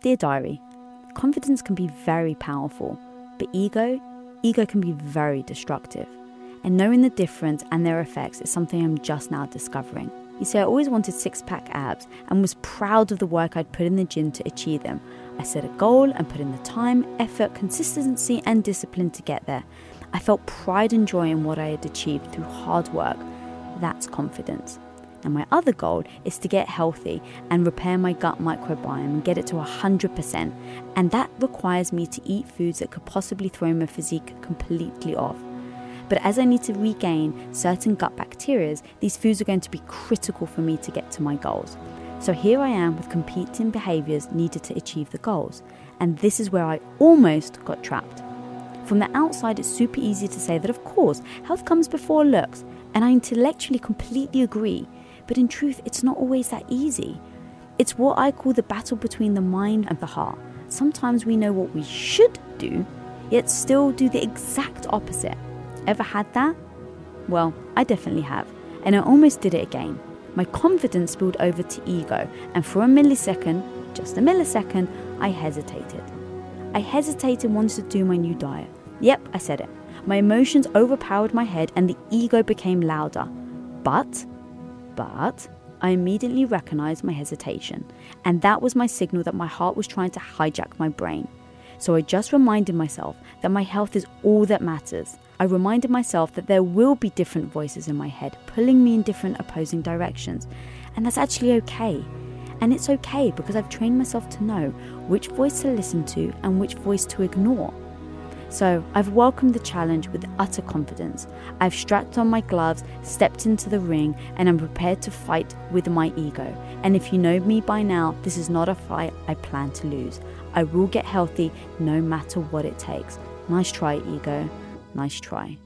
Dear Diary, confidence can be very powerful, but ego, ego can be very destructive. And knowing the difference and their effects is something I'm just now discovering. You see, I always wanted six pack abs and was proud of the work I'd put in the gym to achieve them. I set a goal and put in the time, effort, consistency, and discipline to get there. I felt pride and joy in what I had achieved through hard work. That's confidence. And my other goal is to get healthy and repair my gut microbiome and get it to 100%. And that requires me to eat foods that could possibly throw my physique completely off. But as I need to regain certain gut bacteria, these foods are going to be critical for me to get to my goals. So here I am with competing behaviors needed to achieve the goals. And this is where I almost got trapped. From the outside, it's super easy to say that, of course, health comes before looks. And I intellectually completely agree. But in truth, it's not always that easy. It's what I call the battle between the mind and the heart. Sometimes we know what we should do, yet still do the exact opposite. Ever had that? Well, I definitely have, and I almost did it again. My confidence spilled over to ego, and for a millisecond, just a millisecond, I hesitated. I hesitated once to do my new diet. Yep, I said it. My emotions overpowered my head, and the ego became louder. But but I immediately recognized my hesitation, and that was my signal that my heart was trying to hijack my brain. So I just reminded myself that my health is all that matters. I reminded myself that there will be different voices in my head pulling me in different opposing directions, and that's actually okay. And it's okay because I've trained myself to know which voice to listen to and which voice to ignore. So I've welcomed the challenge with utter confidence. I've strapped on my gloves, stepped into the ring, and I'm prepared to fight with my ego. And if you know me by now, this is not a fight I plan to lose. I will get healthy no matter what it takes. Nice try, ego. Nice try.